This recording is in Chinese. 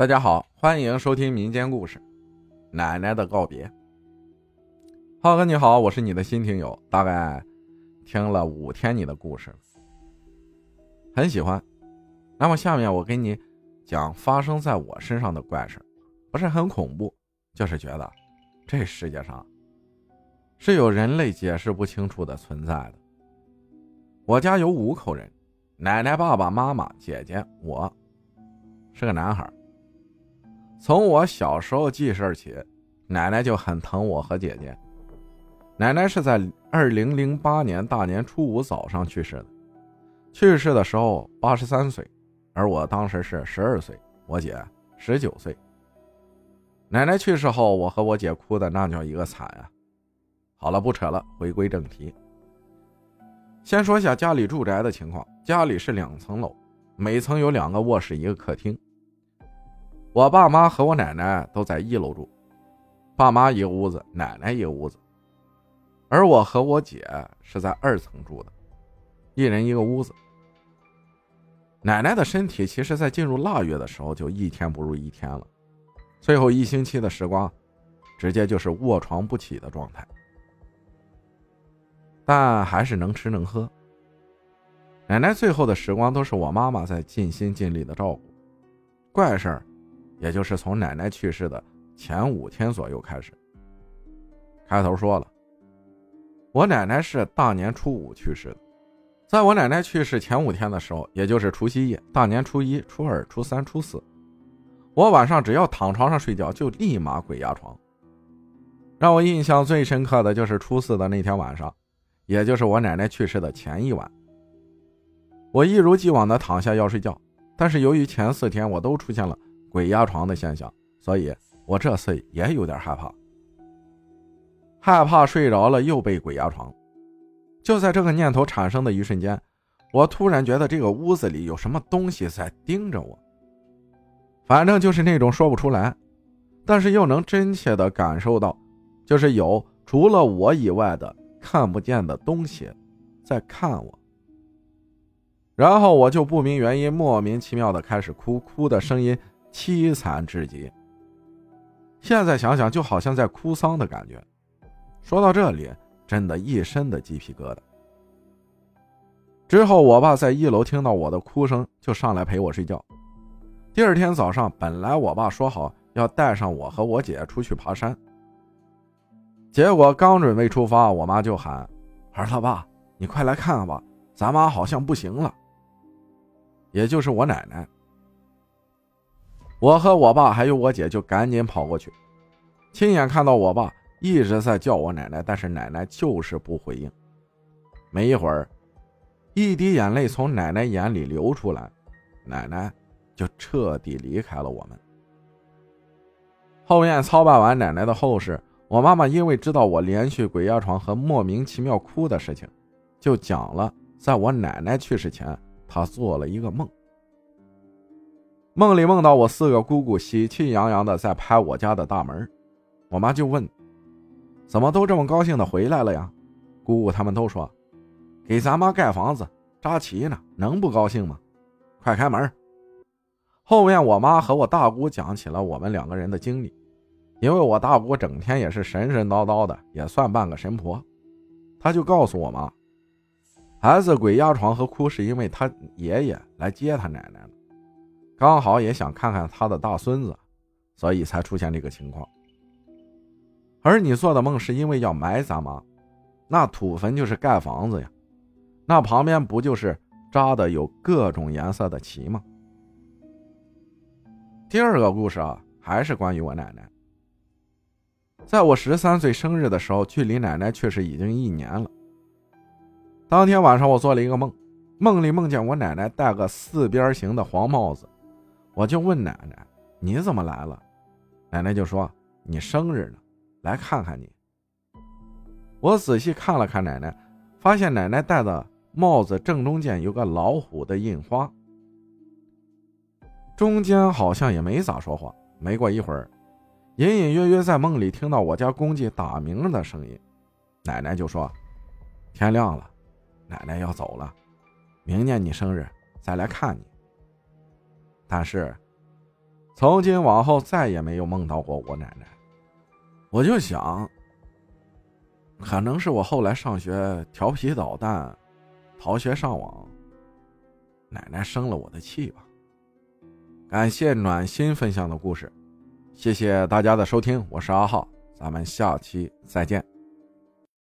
大家好，欢迎收听民间故事《奶奶的告别》。浩哥你好，我是你的新听友，大概听了五天你的故事，很喜欢。那么下面我给你讲发生在我身上的怪事不是很恐怖，就是觉得这世界上是有人类解释不清楚的存在的。我家有五口人，奶奶、爸爸妈妈、姐姐，我是个男孩。从我小时候记事起，奶奶就很疼我和姐姐。奶奶是在二零零八年大年初五早上去世的，去世的时候八十三岁，而我当时是十二岁，我姐十九岁。奶奶去世后，我和我姐哭的那叫一个惨啊！好了，不扯了，回归正题。先说下家里住宅的情况，家里是两层楼，每层有两个卧室，一个客厅。我爸妈和我奶奶都在一楼住，爸妈一屋子，奶奶一屋子，而我和我姐是在二层住的，一人一个屋子。奶奶的身体其实，在进入腊月的时候就一天不如一天了，最后一星期的时光，直接就是卧床不起的状态，但还是能吃能喝。奶奶最后的时光都是我妈妈在尽心尽力的照顾，怪事儿。也就是从奶奶去世的前五天左右开始。开头说了，我奶奶是大年初五去世的，在我奶奶去世前五天的时候，也就是除夕夜、大年初一、初二、初三、初四，我晚上只要躺床上睡觉，就立马鬼压床。让我印象最深刻的就是初四的那天晚上，也就是我奶奶去世的前一晚，我一如既往的躺下要睡觉，但是由于前四天我都出现了。鬼压床的现象，所以我这次也有点害怕，害怕睡着了又被鬼压床。就在这个念头产生的一瞬间，我突然觉得这个屋子里有什么东西在盯着我，反正就是那种说不出来，但是又能真切的感受到，就是有除了我以外的看不见的东西在看我。然后我就不明原因，莫名其妙的开始哭，哭的声音。凄惨至极。现在想想，就好像在哭丧的感觉。说到这里，真的一身的鸡皮疙瘩。之后，我爸在一楼听到我的哭声，就上来陪我睡觉。第二天早上，本来我爸说好要带上我和我姐出去爬山，结果刚准备出发，我妈就喊：“儿子，爸，你快来看看吧，咱妈好像不行了。”也就是我奶奶。我和我爸还有我姐就赶紧跑过去，亲眼看到我爸一直在叫我奶奶，但是奶奶就是不回应。没一会儿，一滴眼泪从奶奶眼里流出来，奶奶就彻底离开了我们。后院操办完奶奶的后事，我妈妈因为知道我连续鬼压床和莫名其妙哭的事情，就讲了在我奶奶去世前，她做了一个梦。梦里梦到我四个姑姑喜气洋洋的在拍我家的大门，我妈就问：“怎么都这么高兴的回来了呀？”姑姑他们都说：“给咱妈盖房子扎旗呢，能不高兴吗？”快开门！后面我妈和我大姑讲起了我们两个人的经历，因为我大姑整天也是神神叨叨的，也算半个神婆，她就告诉我妈，孩子鬼压床和哭是因为他爷爷来接他奶奶了。刚好也想看看他的大孙子，所以才出现这个情况。而你做的梦是因为要埋咱妈，那土坟就是盖房子呀，那旁边不就是扎的有各种颜色的旗吗？第二个故事啊，还是关于我奶奶。在我十三岁生日的时候，距离奶奶去世已经一年了。当天晚上，我做了一个梦，梦里梦见我奶奶戴个四边形的黄帽子。我就问奶奶：“你怎么来了？”奶奶就说：“你生日呢，来看看你。”我仔细看了看奶奶，发现奶奶戴的帽子正中间有个老虎的印花，中间好像也没咋说话。没过一会儿，隐隐约约在梦里听到我家公鸡打鸣的声音，奶奶就说：“天亮了，奶奶要走了，明年你生日再来看你。”但是，从今往后再也没有梦到过我奶奶。我就想，可能是我后来上学调皮捣蛋，逃学上网，奶奶生了我的气吧。感谢暖心分享的故事，谢谢大家的收听，我是阿浩，咱们下期再见。